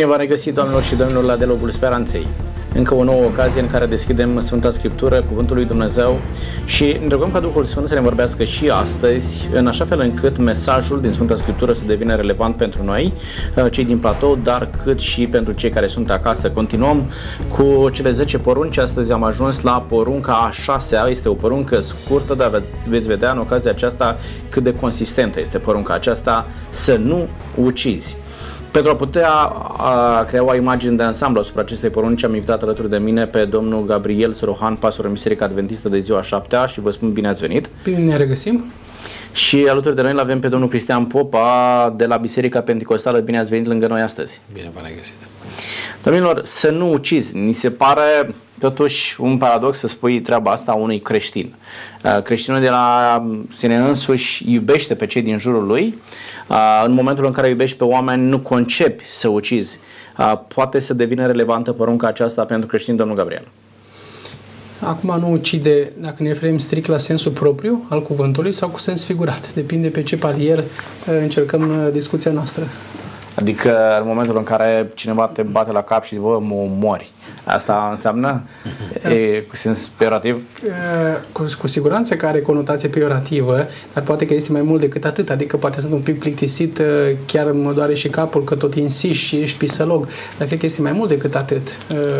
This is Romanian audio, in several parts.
Bine v-am regăsit, doamnelor și domnilor, la Dialogul Speranței. Încă o nouă ocazie în care deschidem Sfânta Scriptură, Cuvântul lui Dumnezeu și ne rugăm ca Duhul Sfânt să ne vorbească și astăzi, în așa fel încât mesajul din Sfânta Scriptură să devină relevant pentru noi, uh, cei din platou, dar cât și pentru cei care sunt acasă. Continuăm cu cele 10 porunci. Astăzi am ajuns la porunca a șasea. Este o poruncă scurtă, dar veți vedea în ocazia aceasta cât de consistentă este porunca aceasta, să nu ucizi. Pentru a putea a, crea o imagine de ansamblu asupra acestei porunci, am invitat alături de mine pe domnul Gabriel Sorohan, pastor în Biserica Adventistă de ziua 7 și vă spun bine ați venit. Bine ne regăsim. Și alături de noi îl avem pe domnul Cristian Popa de la Biserica Pentecostală. Bine ați venit lângă noi astăzi. Bine v-am regăsit. Domnilor, să nu ucizi. Ni se pare totuși un paradox să spui treaba asta unui creștin. Creștinul de la sine însuși iubește pe cei din jurul lui, în momentul în care iubești pe oameni, nu concepi să ucizi. Poate să devină relevantă porunca aceasta pentru creștin, domnul Gabriel. Acum nu ucide, dacă ne referim strict la sensul propriu al cuvântului sau cu sens figurat. Depinde pe ce palier încercăm discuția noastră. Adică în momentul în care cineva te bate la cap și zice, bă, mă mori. Asta înseamnă e, cu sens peorativ? Cu, cu siguranță că are conotație peorativă, dar poate că este mai mult decât atât. Adică poate sunt un pic plictisit, chiar mă doare și capul că tot insiști și ești pisălog. Dar cred că este mai mult decât atât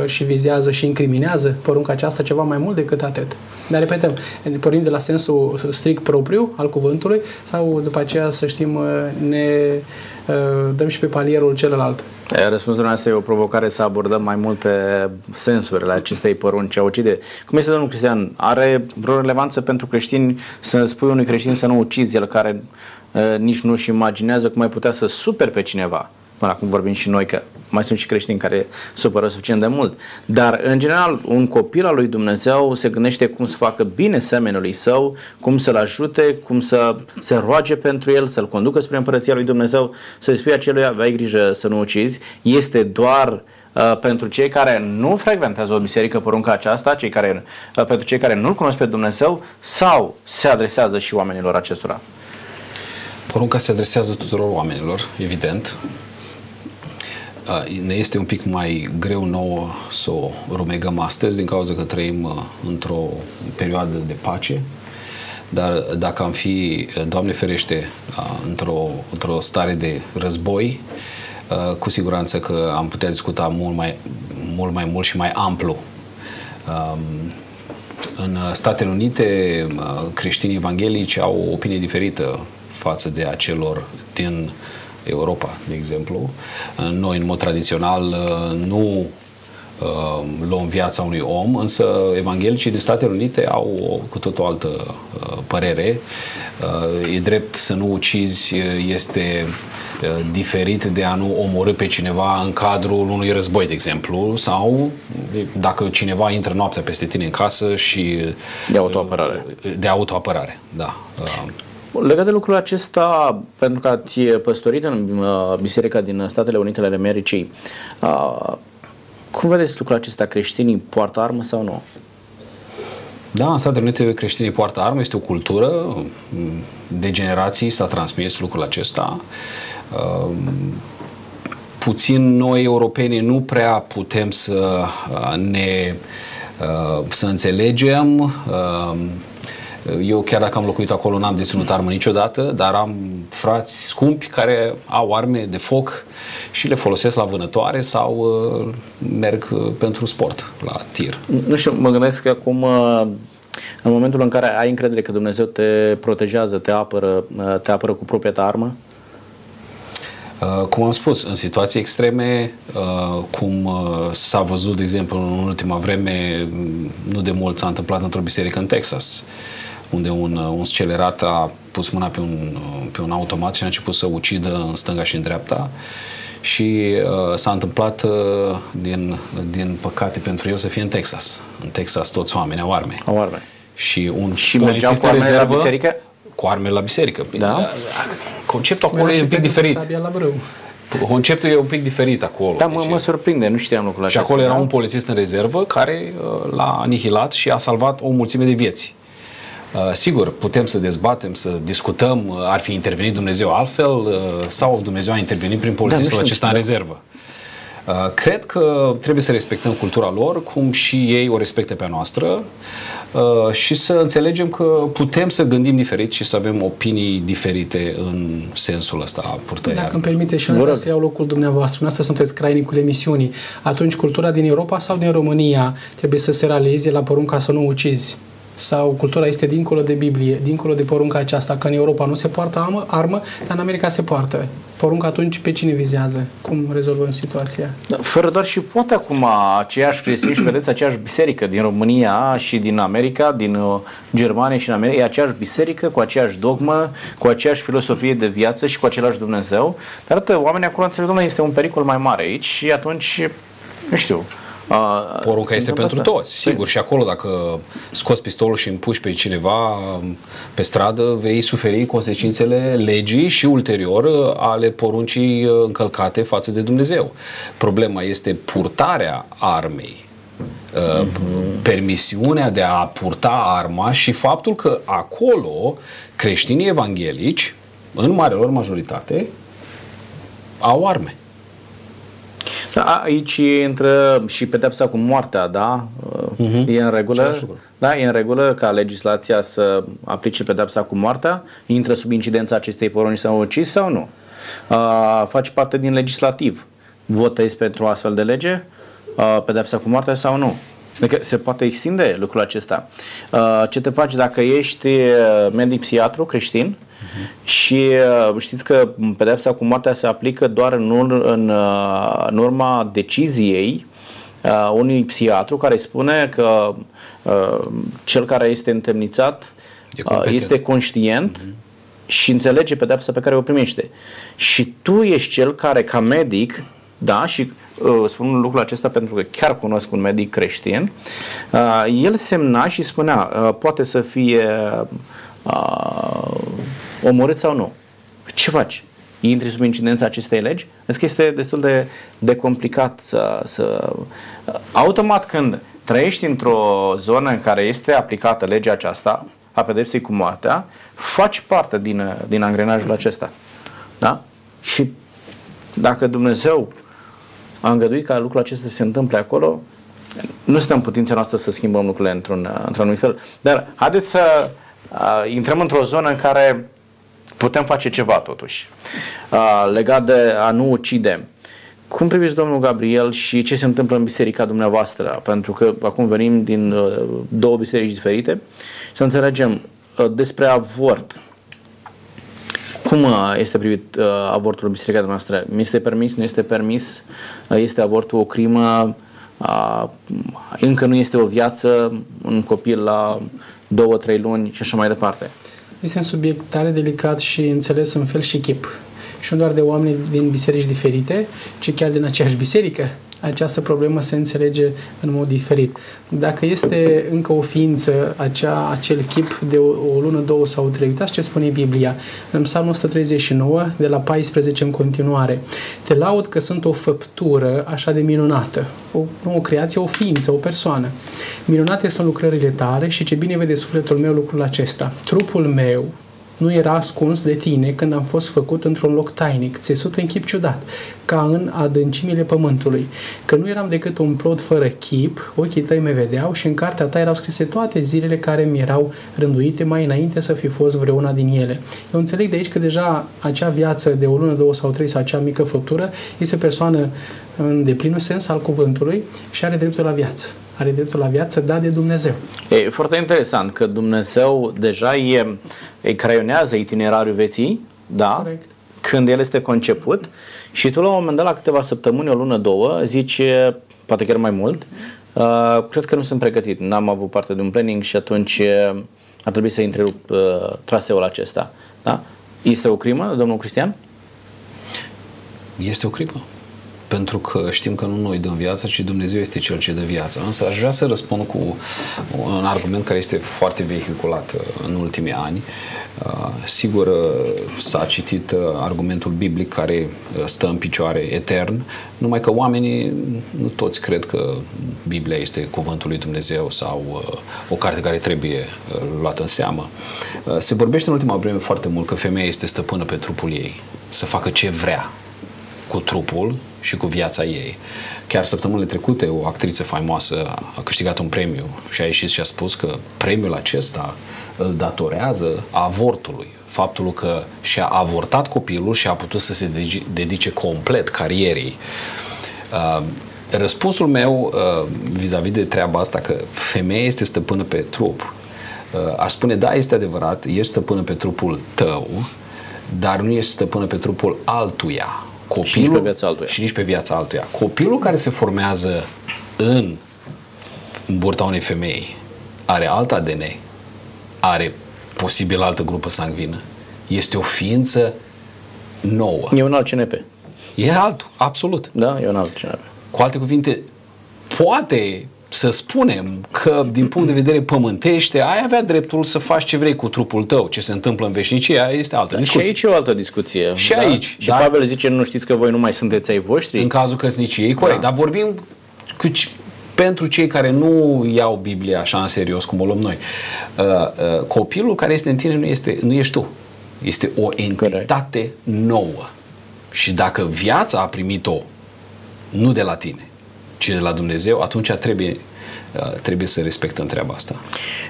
și vizează și incriminează porunca aceasta ceva mai mult decât atât. Dar repetăm, pornim de la sensul strict propriu al cuvântului sau după aceea să știm ne dăm și pe palierul celălalt. Răspunsul nostru e o provocare să abordăm mai multe sensuri la acestei porunci a ucide. Cum este domnul Cristian? Are vreo relevanță pentru creștini să spui unui creștin să nu ucizi el care uh, nici nu-și imaginează cum ai putea să super pe cineva? Până acum vorbim și noi că mai sunt și creștini care supără suficient de mult. Dar, în general, un copil al lui Dumnezeu se gândește cum să facă bine semenului său, cum să-l ajute, cum să se roage pentru el, să-l conducă spre împărăția lui Dumnezeu, să-i spui acelui, ai grijă să nu ucizi. Este doar Uh, pentru cei care nu frecventează o biserică porunca aceasta, cei care, uh, pentru cei care nu-L cunosc pe Dumnezeu sau se adresează și oamenilor acestora? Porunca se adresează tuturor oamenilor, evident, ne este un pic mai greu nouă să o rumegăm astăzi din cauza că trăim într-o perioadă de pace, dar dacă am fi, Doamne ferește, într-o, într-o stare de război, cu siguranță că am putea discuta mult mai mult, mai mult și mai amplu. În Statele Unite, creștinii evanghelici au o opinie diferită față de acelor din Europa, de exemplu. Noi, în mod tradițional, nu uh, luăm viața unui om, însă evanghelicii din Statele Unite au o, cu tot o altă uh, părere. Uh, e drept să nu ucizi, este diferit de a nu omorâ pe cineva în cadrul unui război, de exemplu, sau dacă cineva intră noaptea peste tine în casă și... De autoapărare. De autoapărare, da. Legat de lucrul acesta, pentru că ați păstorit în uh, Biserica din Statele Unite ale Americii, uh, cum vedeți lucrul acesta? Creștinii poartă armă sau nu? Da, în Statele Unite creștinii poartă armă, este o cultură, de generații s-a transmis lucrul acesta. Uh, puțin noi, europenii, nu prea putem să ne să înțelegem eu chiar dacă am locuit acolo n-am deținut armă niciodată, dar am frați scumpi care au arme de foc și le folosesc la vânătoare sau uh, merg uh, pentru sport, la tir. Nu știu, mă gândesc că acum uh, în momentul în care ai încredere că Dumnezeu te protejează, te apără, uh, te apără cu propria ta armă, Uh, cum am spus, în situații extreme, uh, cum uh, s-a văzut, de exemplu, în ultima vreme, nu de mult s-a întâmplat într-o biserică în Texas, unde un, un scelerat a pus mâna pe un, pe un automat și a început să ucidă în stânga și în dreapta și uh, s-a întâmplat uh, din, din păcate pentru el să fie în Texas. În Texas toți oamenii au arme. Au arme. Și un și mergeau cu arme la biserică? Cu arme la biserică. Da? Conceptul acolo e un pic diferit. La brâu. Conceptul e un pic diferit acolo. Da, mă, mă surprinde, nu știam lucrul acesta. Și acolo era da? un polițist în rezervă care uh, l-a anihilat și a salvat o mulțime de vieți. Uh, sigur, putem să dezbatem, să discutăm, uh, ar fi intervenit Dumnezeu altfel uh, sau Dumnezeu a intervenit prin polițistul da, acesta în rezervă. Uh, cred că trebuie să respectăm cultura lor, cum și ei o respectă pe a noastră uh, și să înțelegem că putem să gândim diferit și să avem opinii diferite în sensul ăsta a purtării Dacă armei. îmi permite și eu să iau locul dumneavoastră, noastră sunteți crainicul emisiunii, atunci cultura din Europa sau din România trebuie să se realizeze la porunca să nu ucizi? Sau cultura este dincolo de Biblie, dincolo de porunca aceasta, că în Europa nu se poartă armă, armă dar în America se poartă. Porunca atunci pe cine vizează? Cum rezolvăm situația? Da, fără doar și poate acum aceiași creștini și vedeți aceeași biserică din România și din America, din uh, Germania și în America, e aceeași biserică cu aceeași dogmă, cu aceeași filosofie de viață și cu același Dumnezeu. Dar atât, oamenii acolo înțeleg, domnule, este un pericol mai mare aici și atunci, nu știu, uh, Porunca se este întâmplă pentru asta. toți, sigur. Și acolo, dacă scoți pistolul și împuși pe cineva um, pe stradă, vei suferi consecințele legii și ulterior uh, ale poruncii uh, încălcate față de Dumnezeu. Problema este purtarea armei. uh, permisiunea de a purta arma și faptul că acolo creștinii evanghelici, în mare lor majoritate, au arme. Da, aici intră și pedepsa cu moartea, da? Uh-huh. E în regulă? Același lucru. Da, e în regulă ca legislația să aplice pedepsa cu moartea? Intră sub incidența acestei porunci sau ucis sau nu? Uh, faci parte din legislativ. Votezi pentru o astfel de lege? Uh, pedepsa cu moartea sau nu? Adică se poate extinde lucrul acesta. Uh, ce te faci dacă ești uh, medic psihiatru creștin și uh, știți că pedepsa cu moartea se aplică doar în, ur- în, uh, în urma deciziei uh, unui psihiatru care spune că uh, cel care este întemnițat E uh, competent. este conștient și înțelege pedepsa pe care o primește. Și tu ești cel care, ca medic, da, și uh, spun lucrul acesta pentru că chiar cunosc un medic creștin, uh, el semna și spunea, uh, poate să fie uh, omorât sau nu. Ce faci? Intri sub incidența acestei legi? Vezi că este destul de, de complicat să, să... Automat când trăiești într-o zonă în care este aplicată legea aceasta, a pedepsei cu moartea, faci parte din, din angrenajul acesta. Da? Și dacă Dumnezeu a îngăduit ca lucrul acesta să se întâmple acolo, nu suntem în putința noastră să schimbăm lucrurile într-un, într-un anumit fel. Dar haideți să uh, intrăm într-o zonă în care putem face ceva totuși. Uh, legat de a nu ucide. Cum priviți domnul Gabriel și ce se întâmplă în biserica dumneavoastră? Pentru că acum venim din uh, două biserici diferite. Să înțelegem uh, despre avort. Cum uh, este privit uh, avortul în biserica noastră? Mi este permis? Nu este permis? Uh, Este avortul o crimă? Uh, Încă nu este o viață? Un copil la două, trei luni și așa mai departe. Este un subiect tare delicat și înțeles în fel și chip. Și nu doar de oameni din biserici diferite, ci chiar din aceeași biserică. Această problemă se înțelege în mod diferit. Dacă este încă o ființă, acea, acel chip de o, o lună, două sau trei, uitați ce spune Biblia. În Psalmul 139, de la 14 în continuare. Te laud că sunt o făptură așa de minunată. O, nu o creație, o ființă, o persoană. Minunate sunt lucrările tale și ce bine vede sufletul meu lucrul acesta. Trupul meu nu era ascuns de tine când am fost făcut într-un loc tainic, țesut în chip ciudat, ca în adâncimile pământului. Că nu eram decât un plod fără chip, ochii tăi me vedeau și în cartea ta erau scrise toate zilele care mi erau rânduite mai înainte să fi fost vreuna din ele. Eu înțeleg de aici că deja acea viață de o lună, două sau trei sau acea mică făptură este o persoană în deplinul sens al cuvântului și are dreptul la viață. Are dreptul la viață dat de Dumnezeu. E foarte interesant că Dumnezeu deja e, îi creionează itinerariul vieții, da? Corect. Când el este conceput și tu la un moment dat, la câteva săptămâni, o lună, două, zici, poate chiar mai mult, uh, cred că nu sunt pregătit, n-am avut parte de un planning și atunci uh, ar trebui să întrerup uh, traseul acesta. Da? Este o crimă, domnul Cristian? Este o crimă. Pentru că știm că nu noi dăm viața, ci Dumnezeu este Cel ce dă viața. Însă aș vrea să răspund cu un argument care este foarte vehiculat uh, în ultimii ani. Uh, Sigur, uh, s-a citit argumentul biblic care stă în picioare etern, numai că oamenii, nu toți cred că Biblia este cuvântul lui Dumnezeu sau o carte care trebuie luată în seamă. Se vorbește în ultima vreme foarte mult că femeia este stăpână pe trupul ei, să facă ce vrea cu trupul și cu viața ei. Chiar săptămânile trecute, o actriță faimoasă a câștigat un premiu și a ieșit și a spus că premiul acesta îl datorează avortului. Faptul că și-a avortat copilul și a putut să se dedice complet carierii. Uh, răspunsul meu uh, vis-a-vis de treaba asta, că femeia este stăpână pe trup, uh, aș spune, da, este adevărat, ești stăpână pe trupul tău, dar nu ești stăpână pe trupul altuia. Copilul, și nici pe viața altuia. Și nici pe viața altuia. Copilul care se formează în burta unei femei are alt ADN, are posibil altă grupă sanguină. Este o ființă nouă. E un alt CNP. E altul, absolut. Da, e un alt CNP. Cu alte cuvinte, poate să spunem că din punct de vedere pământește ai avea dreptul să faci ce vrei cu trupul tău. Ce se întâmplă în veșnicie este altă discuție. Și aici e o altă discuție. Și da? aici. Și dar, Pavel zice, nu știți că voi nu mai sunteți ai voștri? În cazul căsniciei, corect. Da. Dar vorbim cu pentru cei care nu iau Biblia așa în serios cum o luăm noi. Uh, uh, copilul care este în tine nu, este, nu ești tu. Este o entitate corect. nouă. Și dacă viața a primit-o nu de la tine, ci de la Dumnezeu, atunci trebuie uh, trebuie să respectăm treaba asta.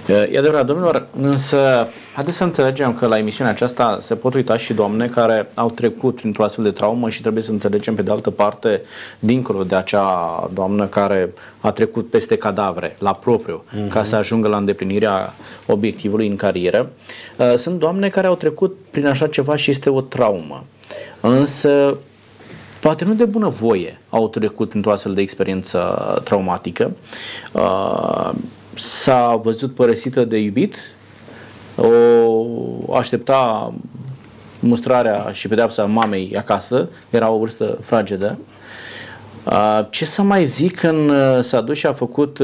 Uh, e adevărat, domnilor, însă haideți să înțelegem că la emisiunea aceasta se pot uita și doamne care au trecut printr-o astfel de traumă și trebuie să înțelegem pe de altă parte, dincolo de acea doamnă care a trecut peste cadavre, la propriu, uh-huh. ca să ajungă la îndeplinirea obiectivului în carieră. Uh, sunt doamne care au trecut prin așa ceva și este o traumă. Însă poate nu de bună voie au trecut într-o astfel de experiență traumatică. Uh, s-a văzut părăsită de iubit, o aștepta mustrarea și pedeapsa mamei acasă, era o vârstă fragedă. Uh, ce să mai zic când uh, s-a dus și a făcut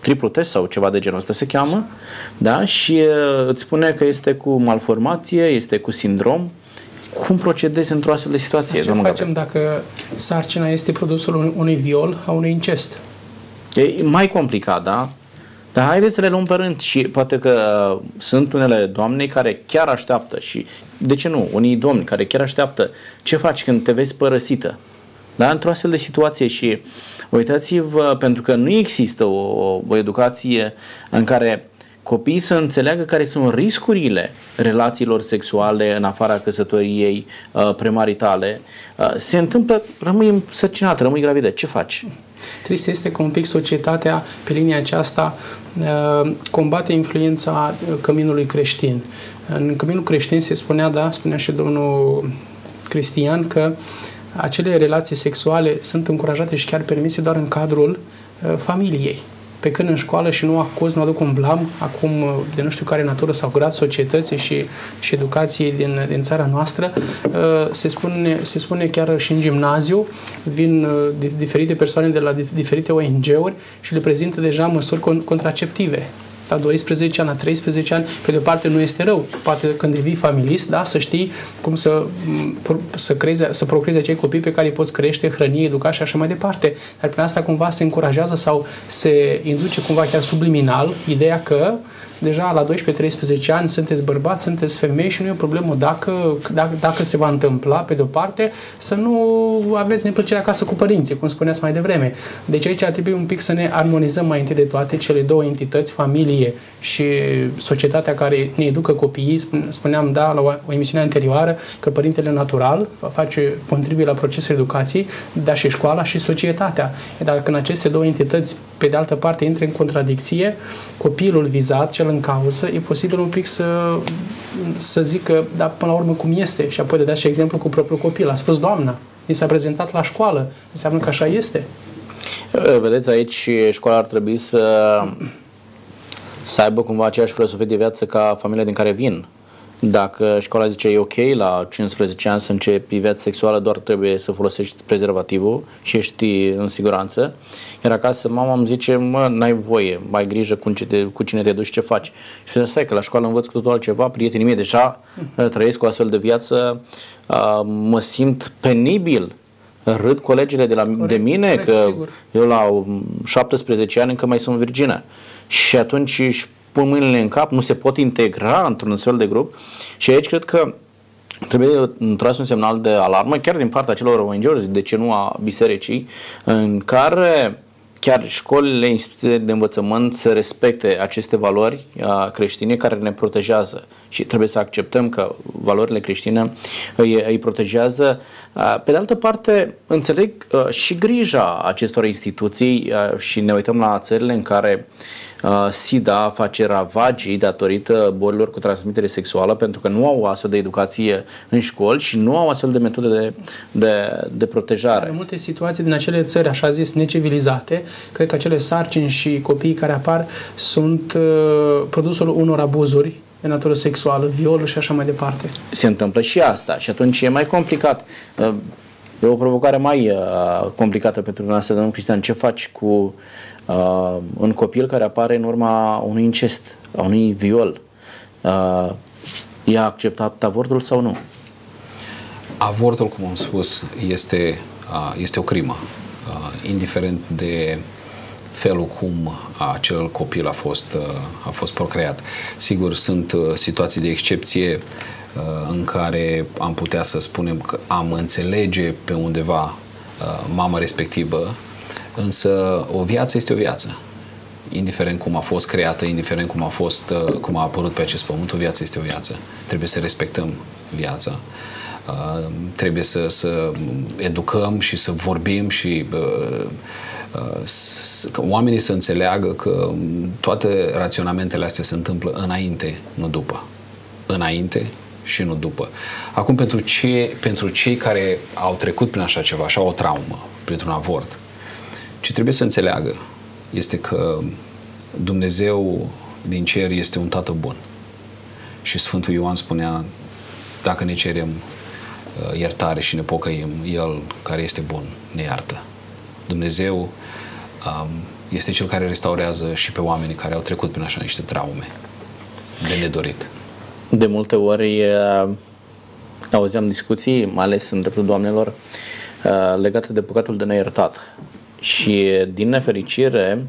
triplu test sau ceva de genul ăsta se cheamă, da? și îți spune că este cu malformație, este cu sindrom, cum procedezi într-o astfel de situație? Ce facem Gabriel? dacă sarcina este produsul unui viol, a unui incest? E mai complicat, da? Dar haideți să le luăm pe rând și poate că sunt unele doamne care chiar așteaptă și, de ce nu, unii domni care chiar așteaptă ce faci când te vezi părăsită. Da? Într-o astfel de situație și uitați-vă, pentru că nu există o, o educație în care copiii să înțeleagă care sunt riscurile relațiilor sexuale în afara căsătoriei uh, premaritale, uh, se întâmplă, rămâi sărcinată, rămâi gravidă. Ce faci? Trist este că un pic societatea pe linia aceasta uh, combate influența căminului creștin. În căminul creștin se spunea, da, spunea și domnul Cristian, că acele relații sexuale sunt încurajate și chiar permise doar în cadrul familiei pe când în școală și nu acuz, nu aduc un blam, acum de nu știu care natură sau grad societății și, și educației din, din țara noastră, uh, se spune, se spune chiar și în gimnaziu, vin uh, diferite persoane de la diferite ONG-uri și le prezintă deja măsuri contraceptive la 12 ani, la 13 ani, pe de o parte nu este rău. Poate când devii familist, da, să știi cum să, să, creeze, să procrezi acei copii pe care îi poți crește, hrăni, educa și așa mai departe. Dar prin asta cumva se încurajează sau se induce cumva chiar subliminal ideea că uh, deja la 12-13 ani sunteți bărbați, sunteți femei și nu e o problemă dacă, dacă, dacă se va întâmpla, pe de-o parte, să nu aveți neplăcere acasă cu părinții, cum spuneați mai devreme. Deci aici ar trebui un pic să ne armonizăm mai întâi de toate cele două entități, familie și societatea care ne educă copiii. Spuneam, da, la o, o emisiune anterioară, că părintele natural face, contribuie la procesul educației, dar și școala și societatea. Dar când aceste două entități, pe de altă parte, intră în contradicție, copilul vizat, cel în cauză, e posibil un pic să, să zică, dar până la urmă cum este și apoi de dat și exemplu cu propriul copil. A spus doamna, mi s-a prezentat la școală, înseamnă că așa este. Vedeți, aici școala ar trebui să să aibă cumva aceeași filosofie de viață ca familia din care vin. Dacă școala zice e ok, la 15 ani să începi viața sexuală, doar trebuie să folosești prezervativul și ești în siguranță. Iar acasă mama îmi zice, mă, n-ai voie, mai grijă cu, te, cu cine te duci, ce faci. Și spune, stai că la școală învăț cu totul altceva, prietenii mei deja uh, trăiesc o astfel de viață, uh, mă simt penibil râd colegile de, la, corect, de mine corect, că sigur. eu la 17 ani încă mai sunt virgină. Și atunci își pun mâinile în cap, nu se pot integra într-un astfel de grup și aici cred că trebuie tras un semnal de alarmă chiar din partea celor ONG-uri, de ce nu a bisericii, în care chiar școlile, instituțiile de învățământ să respecte aceste valori creștine care ne protejează și trebuie să acceptăm că valorile creștine îi, îi protejează. Pe de altă parte, înțeleg și grija acestor instituții și ne uităm la țările în care SIDA face ravagii datorită bolilor cu transmitere sexuală pentru că nu au astfel de educație în școli și nu au astfel de metode de, de, de protejare. În multe situații din acele țări, așa zis, necivilizate, cred că acele sarcini și copiii care apar sunt uh, produsul unor abuzuri de natură sexuală, viol și așa mai departe. Se întâmplă și asta și atunci e mai complicat. Uh, e o provocare mai uh, complicată pentru dumneavoastră, domnul Cristian. Ce faci cu uh, un copil care apare în urma unui incest, a unui viol? Uh, e acceptat avortul sau nu? Avortul, cum am spus, este, uh, este o crimă, uh, indiferent de felul cum acel copil a fost, a fost procreat. Sigur, sunt situații de excepție în care am putea să spunem că am înțelege pe undeva mama respectivă, însă o viață este o viață. Indiferent cum a fost creată, indiferent cum a, fost, cum a apărut pe acest pământ, o viață este o viață. Trebuie să respectăm viața. trebuie să, să educăm și să vorbim și că oamenii să înțeleagă că toate raționamentele astea se întâmplă înainte, nu după. Înainte și nu după. Acum, pentru, ce, pentru cei care au trecut prin așa ceva, așa o traumă, printr-un avort, ce trebuie să înțeleagă este că Dumnezeu din cer este un tată bun. Și Sfântul Ioan spunea, dacă ne cerem uh, iertare și ne pocăim, El care este bun ne iartă. Dumnezeu um, este Cel care restaurează și pe oamenii care au trecut prin așa niște traume de nedorit. De multe ori uh, auzeam discuții, mai ales în dreptul doamnelor, uh, legate de păcatul de neiertat. Și din nefericire,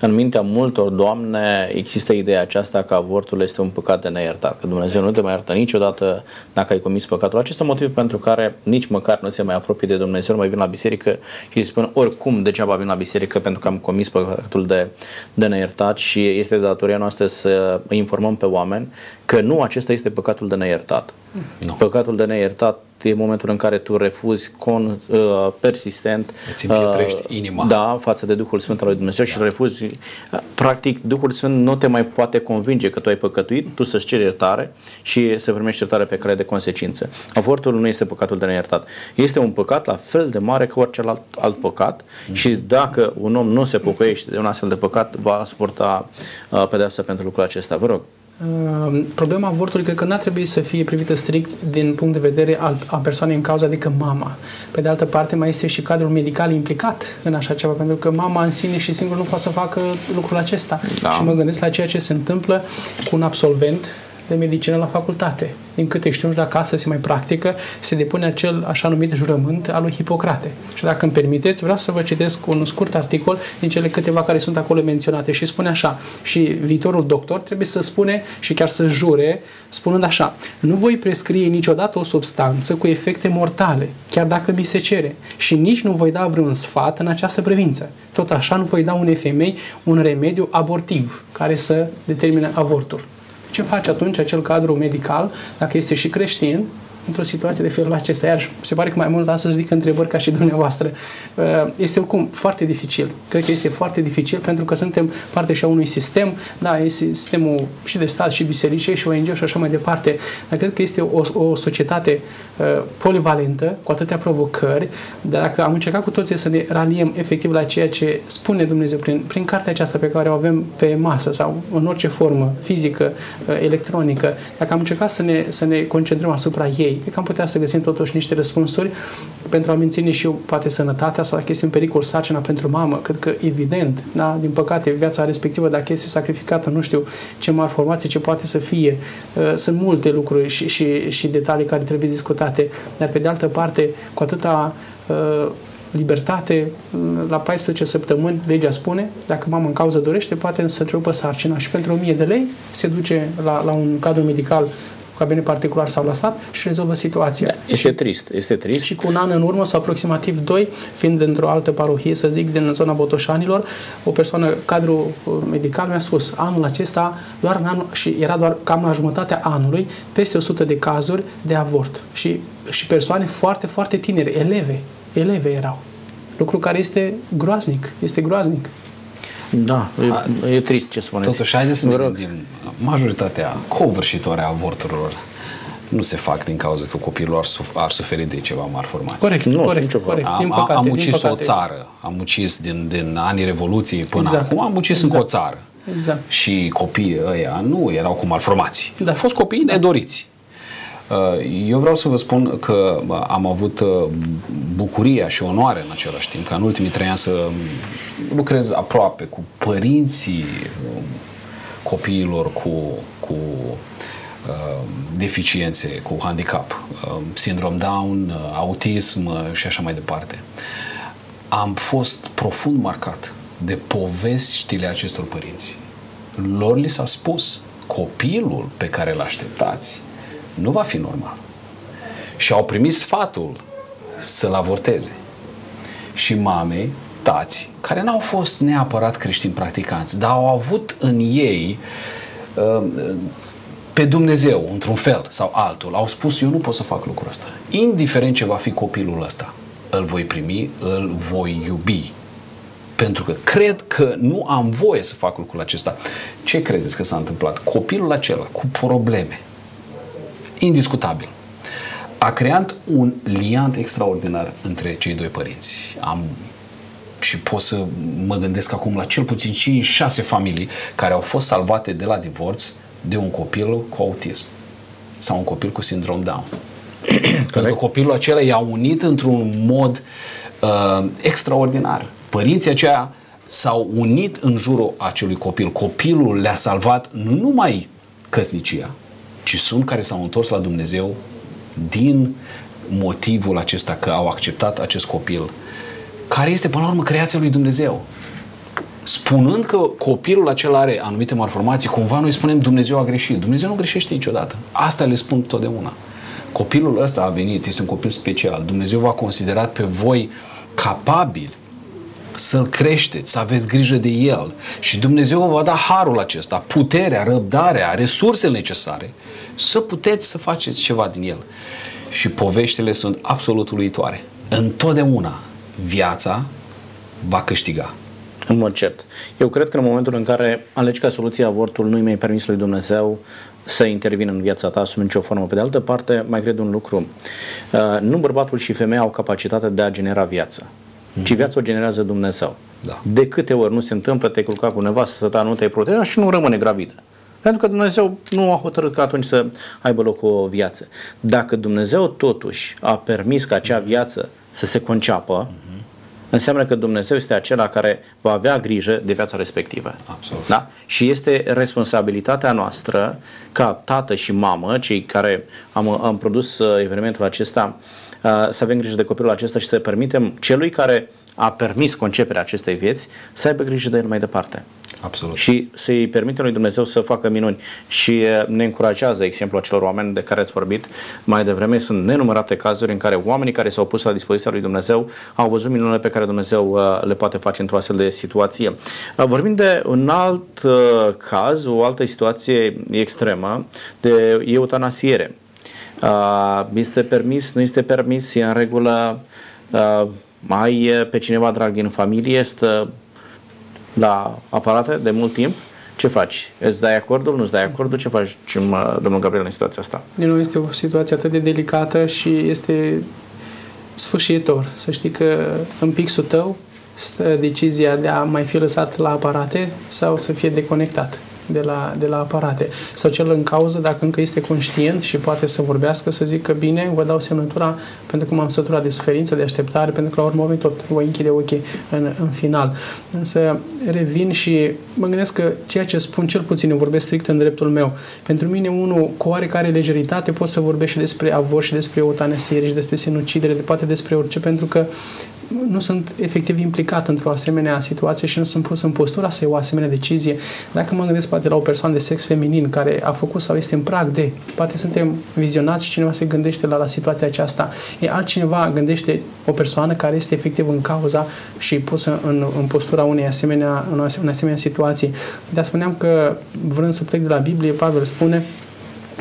în mintea multor doamne există ideea aceasta că avortul este un păcat de neiertat, că Dumnezeu nu te mai iertă niciodată dacă ai comis păcatul. Acesta motiv pentru care nici măcar nu se mai apropie de Dumnezeu, nu mai vin la biserică și îi spun oricum degeaba vin la biserică pentru că am comis păcatul de, de neiertat și este datoria noastră să informăm pe oameni că nu acesta este păcatul de neiertat. No. Păcatul de neiertat e momentul în care tu refuzi con, uh, persistent Îți uh, inima. Da, față de Duhul Sfânt al lui Dumnezeu și refuzi. Uh, practic, Duhul Sfânt nu te mai poate convinge că tu ai păcătuit, tu să-ți ceri iertare și să primești iertare pe care de consecință. Avortul nu este păcatul de neiertat. Este un păcat la fel de mare ca orice alt, alt păcat mm-hmm. și dacă un om nu se pocăiește de un astfel de păcat, va suporta uh, pedeapsa pentru lucrul acesta. Vă rog. Ehm, problema avortului cred că n-ar trebui să fie privită strict din punct de vedere al, a persoanei în cauză, adică mama. Pe de altă parte, mai este și cadrul medical implicat în așa ceva, pentru că mama în sine și singur nu poate să facă lucrul acesta. Da. Și mă gândesc la ceea ce se întâmplă cu un absolvent de medicină la facultate. Din câte știu, nu știu dacă asta se mai practică, se depune acel așa numit jurământ al lui Hipocrate. Și dacă îmi permiteți, vreau să vă citesc un scurt articol din cele câteva care sunt acolo menționate și spune așa, și viitorul doctor trebuie să spune și chiar să jure, spunând așa, nu voi prescrie niciodată o substanță cu efecte mortale, chiar dacă mi se cere, și nici nu voi da vreun sfat în această privință. Tot așa nu voi da unei femei un remediu abortiv care să determine avortul. Ce face atunci acel cadru medical, dacă este și creștin, într-o situație de felul acesta. Iar se pare că mai mult astăzi ridic întrebări ca și dumneavoastră. Uh, este oricum foarte dificil. Cred că este foarte dificil pentru că suntem parte și a unui sistem, da, este sistemul și de stat și biserice și ONG și așa mai departe, dar cred că este o, o societate uh, polivalentă, cu atâtea provocări, dar dacă am încercat cu toții să ne raliem efectiv la ceea ce spune Dumnezeu prin, prin cartea aceasta pe care o avem pe masă sau în orice formă, fizică, uh, electronică, dacă am încercat să ne, să ne concentrăm asupra ei, ei. Cred că am putea să găsim totuși niște răspunsuri pentru a menține și eu poate sănătatea sau dacă este un pericol sarcina pentru mamă. Cred că evident, da, din păcate, viața respectivă, dacă este sacrificată, nu știu ce malformație, ce poate să fie, uh, sunt multe lucruri și, și, și detalii care trebuie discutate, dar pe de altă parte, cu atâta uh, libertate, uh, la 14 săptămâni, legea spune, dacă mama în cauză dorește, poate să întrerupă sarcina și pentru 1000 de lei se duce la, la un cadru medical cu cabinet particular sau la stat și rezolvă situația. Da, este trist, este trist. Și cu un an în urmă sau aproximativ doi, fiind într-o altă parohie, să zic, din zona Botoșanilor, o persoană, cadru medical mi-a spus, anul acesta, doar în anul, și era doar cam la jumătatea anului, peste 100 de cazuri de avort. Și, și persoane foarte, foarte tinere, eleve, eleve erau. Lucru care este groaznic, este groaznic. Da, e, e trist ce spuneți. Totuși, haideți să ne gândim. Majoritatea covârșitoare a avorturilor nu se fac din cauza că copilul ar, suf- ar suferi de ceva malformație. Corect, nu, corect, corect. Am, din păcate, am ucis din păcate. o țară, am ucis din, din anii Revoluției până exact. acum, am ucis exact. încă o țară. Exact. Și copiii ăia nu erau cu malformații. Da. Au fost copii nedoriți. Uh, eu vreau să vă spun că am avut uh, bucuria și onoare în același timp ca în ultimii trei ani să lucrez aproape cu părinții uh, copiilor cu, cu deficiențe, cu handicap, sindrom Down, autism și așa mai departe. Am fost profund marcat de povestile acestor părinți. Lor li s-a spus copilul pe care îl așteptați nu va fi normal. Și au primit sfatul să-l avorteze. Și mamei, tați, care n-au fost neapărat creștini practicanți, dar au avut în ei uh, pe Dumnezeu, într-un fel sau altul, au spus, eu nu pot să fac lucrul ăsta. Indiferent ce va fi copilul ăsta, îl voi primi, îl voi iubi. Pentru că cred că nu am voie să fac lucrul acesta. Ce credeți că s-a întâmplat? Copilul acela cu probleme, indiscutabil. A creat un liant extraordinar între cei doi părinți. Am și pot să mă gândesc acum la cel puțin 5-6 familii care au fost salvate de la divorț de un copil cu autism sau un copil cu sindrom Down. Pentru că copilul acela i-a unit într-un mod uh, extraordinar. Părinții aceia s-au unit în jurul acelui copil. Copilul le-a salvat nu numai căsnicia, ci sunt care s-au întors la Dumnezeu din motivul acesta că au acceptat acest copil, care este până la urmă creația lui Dumnezeu. Spunând că copilul acela are anumite malformații, cumva noi spunem Dumnezeu a greșit. Dumnezeu nu greșește niciodată. Asta le spun totdeauna. Copilul ăsta a venit, este un copil special. Dumnezeu v-a considerat pe voi capabili să-l creșteți, să aveți grijă de el și Dumnezeu vă va da harul acesta, puterea, răbdarea, resursele necesare să puteți să faceți ceva din el. Și poveștile sunt absolut uluitoare. Întotdeauna viața va câștiga. În mod cert. Eu cred că în momentul în care alegi ca soluție avortul, nu-i mai permis lui Dumnezeu să intervină în viața ta sub nicio formă. Pe de altă parte, mai cred un lucru. Uh, nu bărbatul și femeia au capacitatea de a genera viață mm-hmm. Ci viața o generează Dumnezeu. Da. De câte ori nu se întâmplă, te-ai culcat cu nevastă, ta nu te-ai protejat și nu rămâne gravidă. Pentru că Dumnezeu nu a hotărât ca atunci să aibă loc o viață. Dacă Dumnezeu totuși a permis ca acea viață să se conceapă, mm-hmm. înseamnă că Dumnezeu este acela care va avea grijă de viața respectivă. Absolut. Da? Și este responsabilitatea noastră ca tată și mamă, cei care am, am produs uh, evenimentul acesta, Uh, să avem grijă de copilul acesta și să permitem celui care a permis conceperea acestei vieți să aibă grijă de el mai departe. Absolut. Și să-i permite lui Dumnezeu să facă minuni. Și uh, ne încurajează exemplul acelor oameni de care ați vorbit mai devreme. Sunt nenumărate cazuri în care oamenii care s-au pus la dispoziția lui Dumnezeu au văzut minunile pe care Dumnezeu uh, le poate face într-o astfel de situație. Vorbim de un alt caz, o altă situație extremă de eutanasiere Uh, este permis, nu este permis, e în regulă, uh, mai pe cineva drag din familie, stă la aparate de mult timp, ce faci? Îți dai acordul, nu-ți dai acordul? Ce faci, domnul Gabriel, în situația asta? Din nou, este o situație atât de delicată și este sfârșitor. Să știi că în pixul tău stă decizia de a mai fi lăsat la aparate sau să fie deconectat de la, de la aparate. Sau cel în cauză, dacă încă este conștient și poate să vorbească, să zică bine, vă dau semnătura pentru că m-am săturat de suferință, de așteptare, pentru că la urmă tot voi închide ochii în, în final. Însă revin și mă gândesc că ceea ce spun, cel puțin eu vorbesc strict în dreptul meu. Pentru mine, unul cu oarecare legeritate pot să vorbesc și despre avor și despre eutanasiere și despre sinucidere, de poate despre orice, pentru că nu sunt efectiv implicat într-o asemenea situație și nu sunt pus în postura să iau o asemenea decizie. Dacă mă gândesc poate la o persoană de sex feminin care a făcut sau este în prag de, poate suntem vizionați și cineva se gândește la, la situația aceasta. E altcineva gândește o persoană care este efectiv în cauza și pusă în, în postura unei asemenea, în asemenea situații. De spuneam că vrând să plec de la Biblie, Pavel spune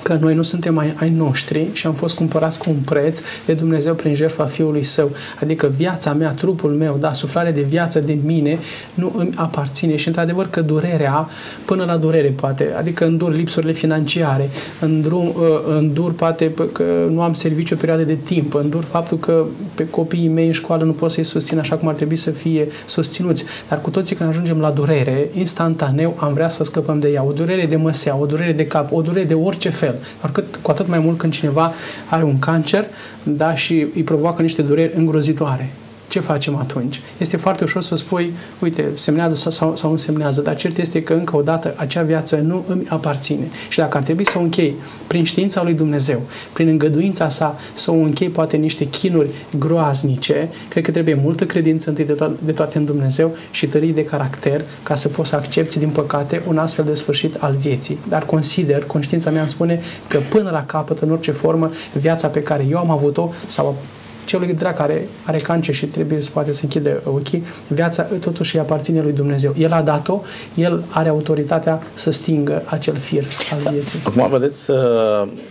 că noi nu suntem ai, ai noștri și am fost cumpărați cu un preț de Dumnezeu prin jertfa Fiului Său. Adică viața mea, trupul meu, da, suflare de viață de mine nu îmi aparține și într-adevăr că durerea, până la durere poate, adică îndur lipsurile financiare, îndur, uh, îndur poate că nu am serviciu o perioadă de timp, îndur faptul că pe copiii mei în școală nu pot să-i susțin așa cum ar trebui să fie susținuți. Dar cu toții când ajungem la durere, instantaneu am vrea să scăpăm de ea. O durere de măsea, o durere de cap, o durere de orice fel fel. Doar cât, cu atât mai mult când cineva are un cancer da, și îi provoacă niște dureri îngrozitoare ce facem atunci? Este foarte ușor să spui, uite, semnează sau, sau, sau nu semnează, dar cert este că încă o dată acea viață nu îmi aparține. Și dacă ar trebui să o închei prin știința lui Dumnezeu, prin îngăduința sa, să o închei poate niște chinuri groaznice, cred că trebuie multă credință întâi de, to- de toate în Dumnezeu și tării de caracter ca să poți să accepti, din păcate, un astfel de sfârșit al vieții. Dar consider, conștiința mea îmi spune că până la capăt, în orice formă, viața pe care eu am avut-o sau celui drag care are cancer și trebuie să poate să închide ochii, viața totuși îi aparține lui Dumnezeu. El a dat-o, el are autoritatea să stingă acel fir al vieții. Acum, vedeți, uh,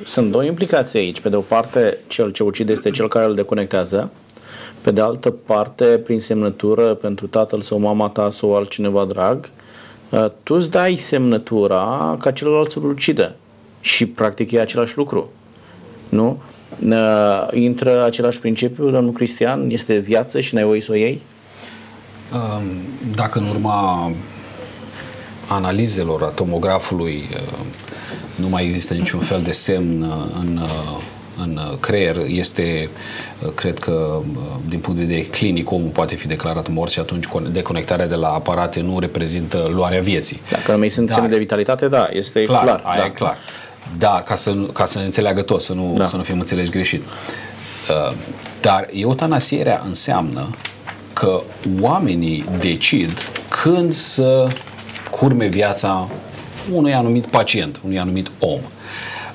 sunt două implicații aici. Pe de o parte, cel ce ucide este cel care îl deconectează, pe de altă parte, prin semnătură pentru tatăl sau mama ta sau altcineva drag, uh, tu îți dai semnătura ca celălalt să-l ucidă. Și practic e același lucru. Nu? Uh, intră același principiu, domnul Cristian? Este viață și n-ai voie să o iei? Um, dacă în urma analizelor a tomografului uh, nu mai există niciun fel de semn uh, în, uh, în creier, este, cred că, din punct de vedere clinic, omul poate fi declarat mort și atunci deconectarea de la aparate nu reprezintă luarea vieții. Dacă nu mai sunt semne de vitalitate, da, este clar. clar aia da. e clar. Dar, ca să, ca să ne înțeleagă tot, să nu, da. să nu fim înțelegi greșit. Uh, dar eutanasierea înseamnă că oamenii decid când să curme viața unui anumit pacient, unui anumit om.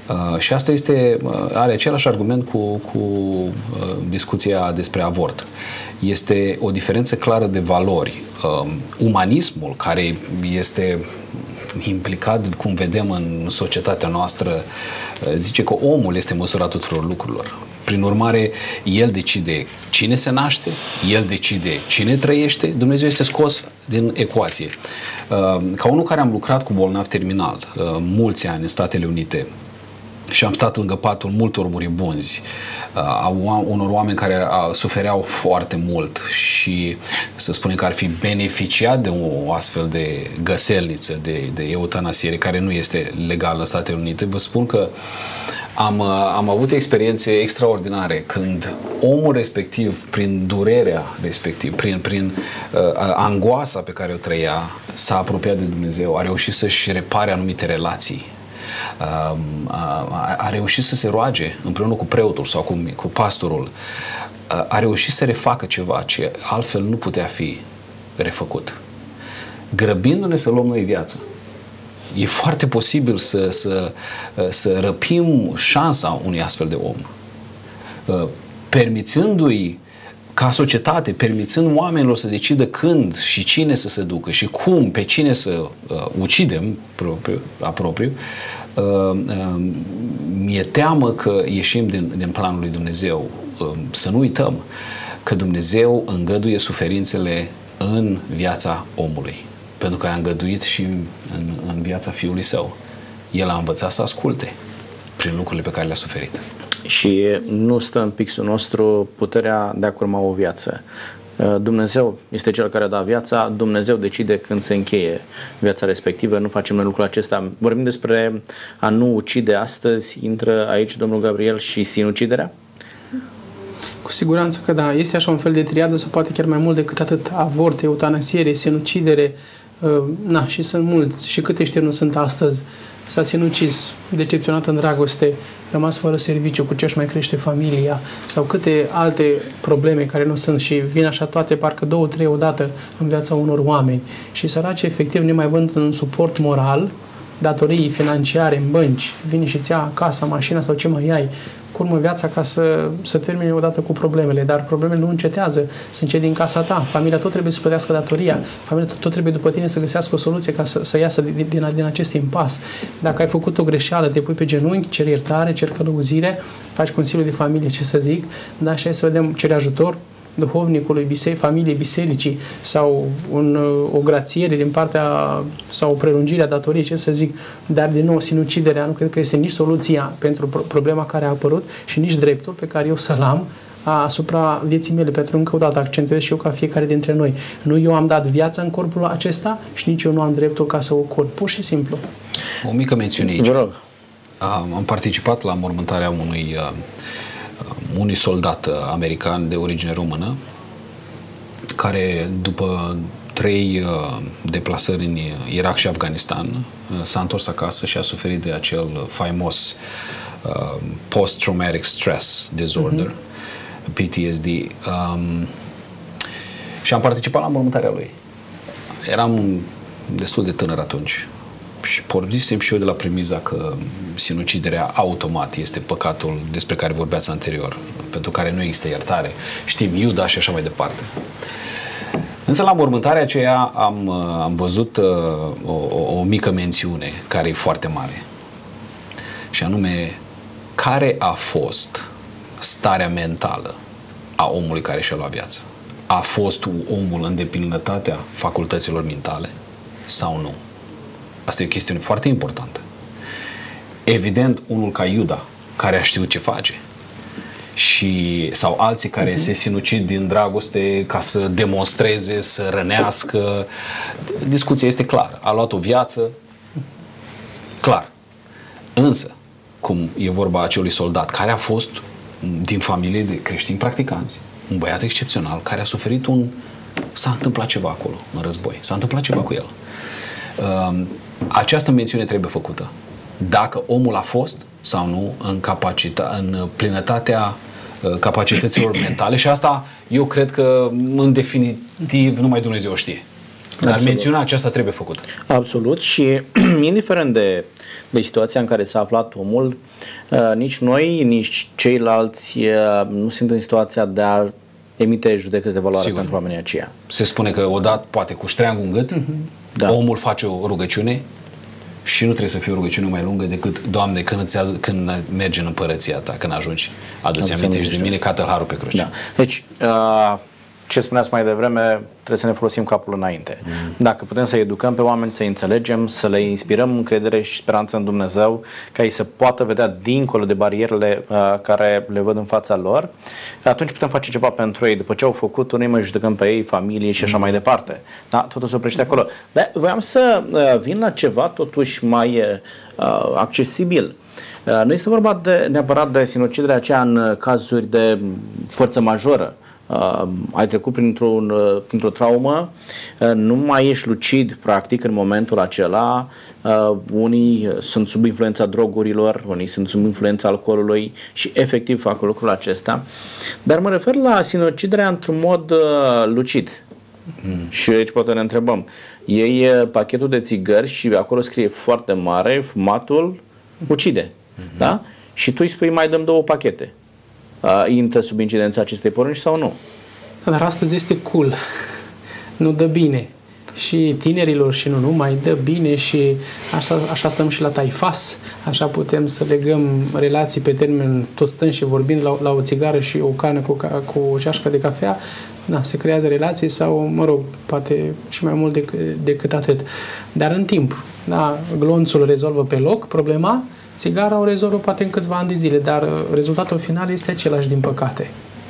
Uh, și asta este, uh, are același argument cu, cu uh, discuția despre avort. Este o diferență clară de valori. Uh, umanismul, care este implicat, cum vedem în societatea noastră, uh, zice că omul este măsura tuturor lucrurilor. Prin urmare, el decide cine se naște, el decide cine trăiește, Dumnezeu este scos din ecuație. Uh, ca unul care am lucrat cu bolnav terminal uh, mulți ani în Statele Unite, și am stat lângă patul multor muribunzi, a unor oameni care a, sufereau foarte mult și să spunem că ar fi beneficiat de o astfel de găselniță, de, de eutanasiere, care nu este legală în Statele Unite, vă spun că am, am avut experiențe extraordinare când omul respectiv, prin durerea respectiv, prin, prin uh, angoasa pe care o trăia, s-a apropiat de Dumnezeu, a reușit să-și repare anumite relații a, a, a reușit să se roage împreună cu preotul sau cu, cu pastorul, a, a reușit să refacă ceva ce altfel nu putea fi refăcut. Grăbindu-ne să luăm noi viață. E foarte posibil să, să, să răpim șansa unui astfel de om. Permițându-i ca societate, permițând oamenilor să decidă când și cine să se ducă și cum, pe cine să uh, ucidem propriu, la propriu, uh, uh, mi-e teamă că ieșim din, din planul lui Dumnezeu. Uh, să nu uităm că Dumnezeu îngăduie suferințele în viața omului, pentru că a îngăduit și în, în viața Fiului Său. El a învățat să asculte prin lucrurile pe care le-a suferit și nu stă în pixul nostru puterea de a curma o viață. Uh, Dumnezeu este cel care da viața, Dumnezeu decide când se încheie viața respectivă, nu facem noi lucrul acesta. Vorbim despre a nu ucide astăzi, intră aici domnul Gabriel și sinuciderea? Cu siguranță că da, este așa un fel de triadă sau poate chiar mai mult decât atât avort, eutanasiere, sinucidere, uh, na, și sunt mulți și câte știri nu sunt astăzi s-a sinucis, decepționat în dragoste, rămas fără serviciu, cu ce își mai crește familia sau câte alte probleme care nu sunt și vin așa toate parcă două, trei odată în viața unor oameni. Și săraci efectiv ne mai vând un suport moral datorii financiare în bănci, vine și ți ia casa, mașina sau ce mai ai, curmă viața ca să, să termine odată cu problemele, dar problemele nu încetează, sunt cei din casa ta, familia tot trebuie să plătească datoria, familia tot, tot trebuie după tine să găsească o soluție ca să, să iasă din, din, din acest impas. Dacă ai făcut o greșeală, te pui pe genunchi, ceri iertare, cer călăuzire, faci consiliu de familie, ce să zic, da, și hai să vedem, ceri ajutor, duhovnicului bisei, familiei bisericii sau un, o grațiere din partea sau o prelungire a datoriei, ce să zic, dar din nou sinuciderea nu cred că este nici soluția pentru problema care a apărut și nici dreptul pe care eu să-l am asupra vieții mele, pentru că încă o dată accentuez și eu ca fiecare dintre noi. Nu eu am dat viața în corpul acesta și nici eu nu am dreptul ca să o ocol. Pur și simplu. O mică mențiune aici. Vă rog. Am participat la mormântarea unui uh, unui soldat uh, american de origine română care după trei uh, deplasări în Irak și Afganistan uh, s-a întors acasă și a suferit de acel faimos post-traumatic stress disorder, uh-huh. PTSD. Um, și am participat la mormântarea lui. Eram destul de tânăr atunci și pornisem și eu de la premiza că sinuciderea automat este păcatul despre care vorbeați anterior, pentru care nu există iertare. Știm Iuda și așa mai departe. Însă la mormântarea aceea am, am văzut uh, o, o, o mică mențiune care e foarte mare. Și anume, care a fost starea mentală a omului care și-a luat viața? A fost omul în deplinătatea facultăților mentale sau nu? Asta e o chestiune foarte importantă. Evident, unul ca Iuda, care a știut ce face, și, sau alții care uh-huh. se sinucid din dragoste ca să demonstreze, să rănească. Discuția este clară. A luat o viață, clar. Însă, cum e vorba acelui soldat care a fost din familie de creștini practicanți, un băiat excepțional care a suferit un... S-a întâmplat ceva acolo, în război. S-a întâmplat ceva cu el. Um, această mențiune trebuie făcută. Dacă omul a fost sau nu în, capacita- în plinătatea uh, capacităților mentale și asta eu cred că în definitiv numai Dumnezeu știe. Dar Absolut. mențiunea aceasta trebuie făcută. Absolut și indiferent de, de situația în care s-a aflat omul, uh, nici noi, nici ceilalți uh, nu sunt în situația de a emite judecăți de valoare Sigur. pentru oamenii aceia. Se spune că odată, poate cu ștreangul în gât, uh-huh. Da. omul face o rugăciune și nu trebuie să fie o rugăciune mai lungă decât Doamne, când, îți adu- când mergi în împărăția ta, când ajungi, adu-ți aminte și de mine ca tălharul pe cruce. Da. Deci, uh, ce spuneați mai devreme, trebuie să ne folosim capul înainte. Mm. Dacă putem să educăm pe oameni, să înțelegem, să le inspirăm încredere și speranță în Dumnezeu, ca ei să poată vedea dincolo de barierele uh, care le văd în fața lor, atunci putem face ceva pentru ei. După ce au făcut, noi mai judecăm pe ei, familie și așa mm. mai departe. Da? Totul se oprește acolo. Dar voiam să uh, vin la ceva totuși mai uh, accesibil. Uh, nu este vorba de, neapărat de sinuciderea aceea în cazuri de forță majoră, uh, ai trecut printr-un, uh, printr-o traumă, uh, nu mai ești lucid practic în momentul acela, uh, unii sunt sub influența drogurilor, unii sunt sub influența alcoolului și efectiv fac lucrul acesta, dar mă refer la sinuciderea într-un mod uh, lucid. Mm. Și aici poate ne întrebăm, iei uh, pachetul de țigări și acolo scrie foarte mare, fumatul ucide, mm-hmm. da? Și tu îi spui mai dăm două pachete uh, intră sub incidența acestei porunci sau nu. Dar astăzi este cool. Nu dă bine. Și tinerilor și nu numai dă bine și așa, așa stăm și la taifas, așa putem să legăm relații pe termen tot stând și vorbind la, la o țigară și o cană cu, cu o ceașcă de cafea, da, se creează relații sau, mă rog, poate și mai mult decât, decât atât. Dar în timp, da, glonțul rezolvă pe loc problema, Țigara o rezolvă poate în câțiva ani de zile, dar uh, rezultatul final este același, din păcate.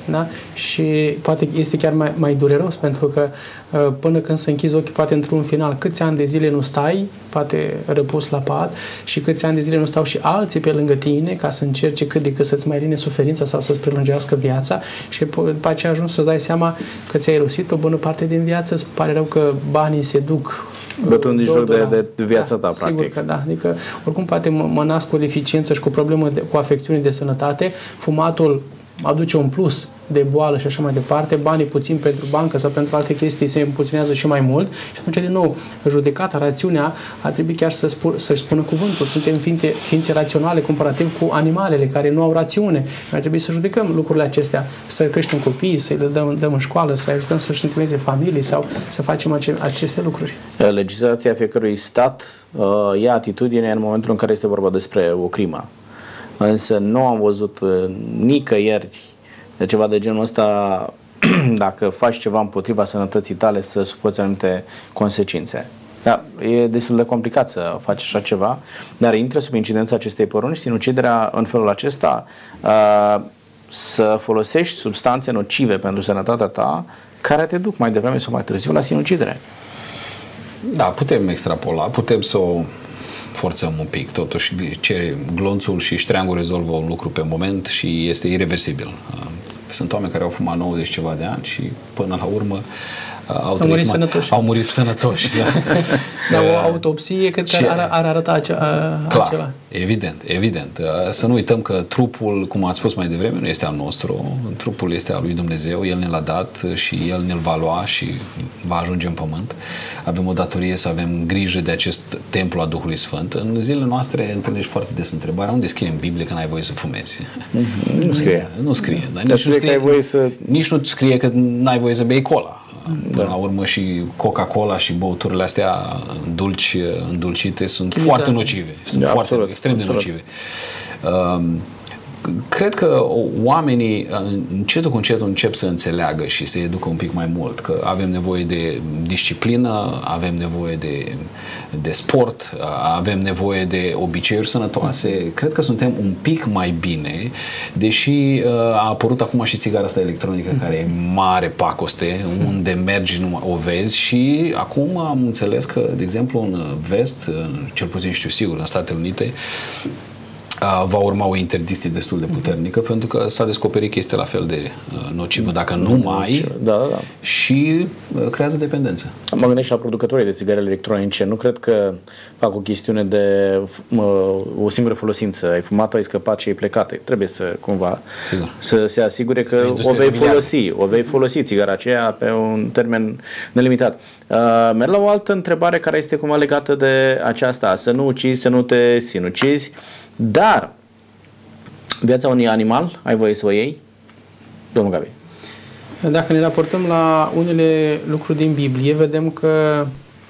Da? Și poate este chiar mai, mai dureros pentru că uh, până când să închizi ochii, poate într-un final, câți ani de zile nu stai, poate răpus la pat și câți ani de zile nu stau și alții pe lângă tine ca să încerce cât de cât să-ți mai rine suferința sau să-ți prelungească viața și după aceea ajungi să-ți dai seama că ți-ai rosit o bună parte din viață, îți pare rău că banii se duc Bătând în două joc de, dolari. de viața ta, da, practic. Sigur că da. Adică, oricum, poate mă, mă nasc cu o deficiență și cu o problemă de, cu afecțiune de sănătate. Fumatul aduce un plus de boală și așa mai departe, banii puțin pentru bancă sau pentru alte chestii se împuținează și mai mult și atunci, din nou, judecata, rațiunea ar trebui chiar să spu- să-și spună cuvântul. Suntem ființe, ființe raționale comparativ cu animalele care nu au rațiune. Noi ar trebui să judecăm lucrurile acestea, să creștem copiii, să-i le dăm, dăm în școală, să ajutăm să-și întemeieze familii sau să facem ace- aceste lucruri. Legislația fiecărui stat uh, ia atitudine în momentul în care este vorba despre o crimă. Însă nu am văzut uh, nicăieri de ceva de genul ăsta dacă faci ceva împotriva sănătății tale să suporți anumite consecințe. Da, e destul de complicat să faci așa ceva, dar intră sub incidența acestei porunci sinuciderea în felul acesta uh, să folosești substanțe nocive pentru sănătatea ta care te duc mai devreme sau mai târziu la sinucidere. Da, putem extrapola, putem să o forțăm un pic. Totuși, ce glonțul și ștreangul rezolvă un lucru pe moment și este irreversibil. Sunt oameni care au fumat 90 ceva de ani și până la urmă au, murit mai- sănătoși. Au murit sănătoși. Da. Dar o Uh, autopsie cred că ce- ar, ar arăta ace, a, Clar, acela. evident, evident. Uh, Să nu uităm că trupul, cum ați spus mai devreme, nu este al nostru, trupul este al lui Dumnezeu, El ne l-a dat și El ne-l va lua și va ajunge în pământ. Avem o datorie să avem grijă de acest templu a Duhului Sfânt. În zilele noastre întâlnești foarte des întrebarea, unde scrie în Biblie că n-ai voie să fumezi? Nu scrie. Nu scrie. Dar Dar nici, nu scrie că ai voie să- nici nu scrie că n-ai voie să bei cola. Până la urmă și Coca-Cola și băuturile astea dulci, îndulcite sunt Chimizate. foarte nocive. Sunt Da, foarte absolut, extrem de absolut. nocive. Um, cred că oamenii uh, încetul cu încetul încep să înțeleagă și să educă un pic mai mult, că avem nevoie de disciplină, avem nevoie de, de sport, uh, avem nevoie de obiceiuri sănătoase. Cred că suntem un pic mai bine, deși uh, a apărut acum și țigara asta electronică, care e mare pacoste, unde mergi nu o vezi și acum am înțeles că, de exemplu, în vest, în- cel puțin știu sigur, în Statele Unite, Uh, va urma o interdicție destul de puternică pentru că s-a descoperit că este la fel de uh, nocivă dacă nu mai Da, da, da. și uh, creează dependență. Mă gândesc și la producătorii de țigări electronice. Nu cred că fac o chestiune de mă, o singură folosință. Ai fumat, ai scăpat și ai plecat. Trebuie să cumva Sigur. să se asigure Este o că o industrie vei familială. folosi. O vei folosi țigara aceea pe un termen nelimitat. Uh, merg la o altă întrebare care este cumva legată de aceasta. Să nu ucizi, să nu te sinucizi. Dar viața unui animal ai voie să o iei? Domnul Gabi. Dacă ne raportăm la unele lucruri din Biblie, vedem că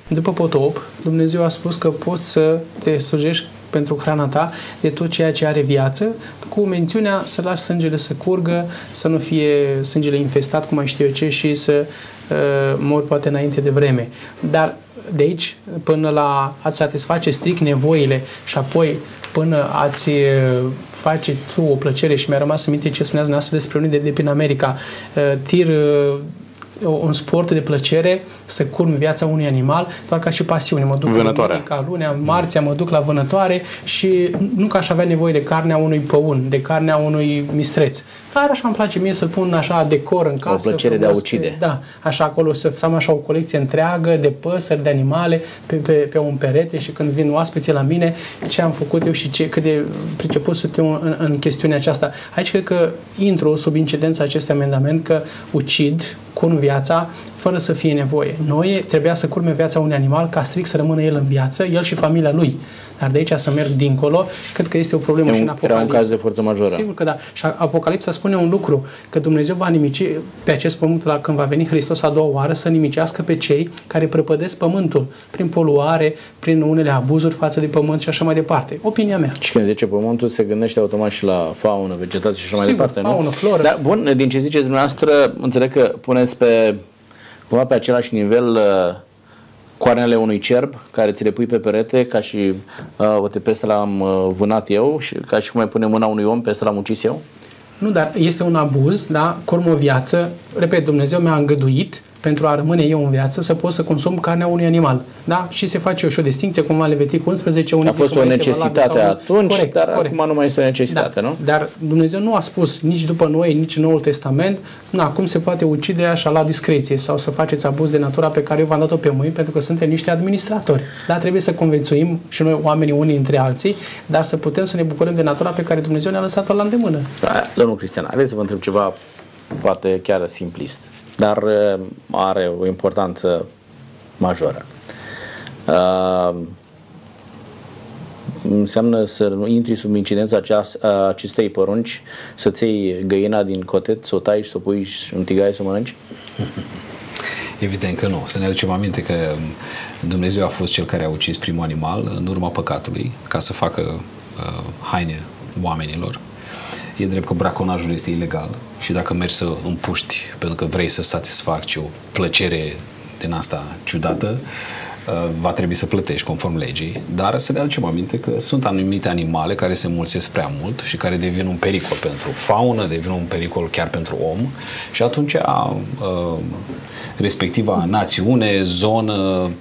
după potop, Dumnezeu a spus că poți să te slujești pentru hrana ta de tot ceea ce are viață, cu mențiunea să lași sângele să curgă, să nu fie sângele infestat, cum mai știu eu ce, și să uh, mori poate înainte de vreme. Dar de aici până la a-ți satisface strict nevoile și apoi până ați e, face tu o plăcere și mi-a rămas în minte ce spuneați dumneavoastră despre unii de, de prin America. E, Tir e, un sport de plăcere, să curm viața unui animal, doar ca și pasiune. Mă duc Vânătoarea. duminica, lunea, marțea, mă duc la vânătoare și nu că aș avea nevoie de carnea unui păun, de carnea unui mistreț. Dar așa îmi place mie să-l pun așa decor în casă. plăcere de a frumos, ucide. Pe, da, așa acolo să am așa o colecție întreagă de păsări, de animale pe, pe, pe un perete și când vin oaspeții la mine, ce am făcut eu și ce, cât de priceput sunt eu în, în chestiunea aceasta. Aici cred că intru sub incidența acestui amendament că ucid, curm viața, 压榨 fără să fie nevoie. Noi trebuia să curme viața unui animal ca strict să rămână el în viață, el și familia lui. Dar de aici să merg dincolo, cred că este o problemă E și un- în era un Apocalipsa. caz de forță majoră. Sigur că da. Și Apocalipsa spune un lucru, că Dumnezeu va nimici pe acest pământ la când va veni Hristos a doua oară să nimicească pe cei care prăpădesc pământul prin poluare, prin unele abuzuri față de pământ și așa mai departe. Opinia mea. Și când zice pământul, se gândește automat și la faună, vegetație și așa mai Sigur, departe, faună, nu? floră. Dar, bun, din ce ziceți dumneavoastră, înțeleg că puneți pe, cumva pe același nivel uh, coarnele unui cerb care ți le pui pe perete ca și uh, uite, pe ăsta l-am uh, vânat eu și ca și cum ai pune mâna unui om, pe ăsta l-am ucis eu? Nu, dar este un abuz, da? Corm o viață. Repet, Dumnezeu mi-a îngăduit pentru a rămâne eu în viață să pot să consum carnea unui animal. Da? Și se face și o distinție, cum la Levitic 11, unii A fost o necesitate atunci, corect, dar corect. acum nu mai este o necesitate, da. nu? Dar Dumnezeu nu a spus nici după noi, nici în Noul Testament, na, cum se poate ucide așa la discreție sau să faceți abuz de natura pe care eu v-am dat-o pe mâini, pentru că suntem niște administratori. Da, trebuie să convențuim și noi oamenii unii între alții, dar să putem să ne bucurăm de natura pe care Dumnezeu ne-a lăsat-o la îndemână. Da, Domnul Cristian, haideți să vă întreb ceva poate chiar simplist, dar uh, are o importanță majoră. Uh, înseamnă să nu intri sub incidența aceas- a acestei porunci, să-ți iei găina din cotet, să o tai și să o pui în tigaie să o mănânci? Evident că nu. Să ne aducem aminte că Dumnezeu a fost cel care a ucis primul animal în urma păcatului ca să facă uh, haine oamenilor. E drept că braconajul este ilegal și dacă mergi să împuști pentru că vrei să satisfaci o plăcere din asta ciudată, uh, va trebui să plătești conform legii, dar să ne aducem aminte că sunt anumite animale care se mulțesc prea mult și care devin un pericol pentru faună, devin un pericol chiar pentru om și atunci uh, respectiva națiune, zonă, uh,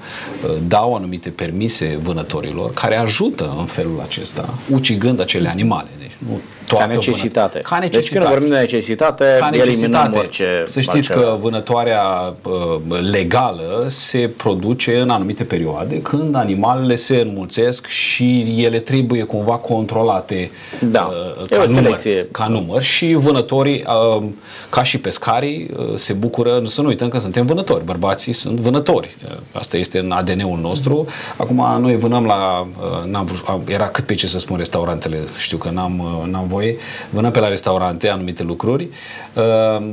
dau anumite permise vânătorilor care ajută în felul acesta, ucigând acele animale. Deci nu Ca toată necesitate. Vână... Ca Deci necesitate. când vorbim de necesitate, Ca eliminăm necesitate. orice Să știți altceva. că vânătoarea uh, legală se produce în anumite perioade când animalele se înmulțesc și ele trebuie cumva controlate Da. uh, E ca, o număr, selecție. ca număr și vânătorii, uh, ca și pescarii, uh, se bucură, să nu uităm că suntem vânători, bărbații sunt vânători. Uh, Asta este în ADN-ul nostru. Acum noi vânăm la, uh, n-am vrut, a- era cât pe ce să spun restaurantele, știu că n-am, uh, n-am voie, vânăm pe la restaurante anumite lucruri, uh,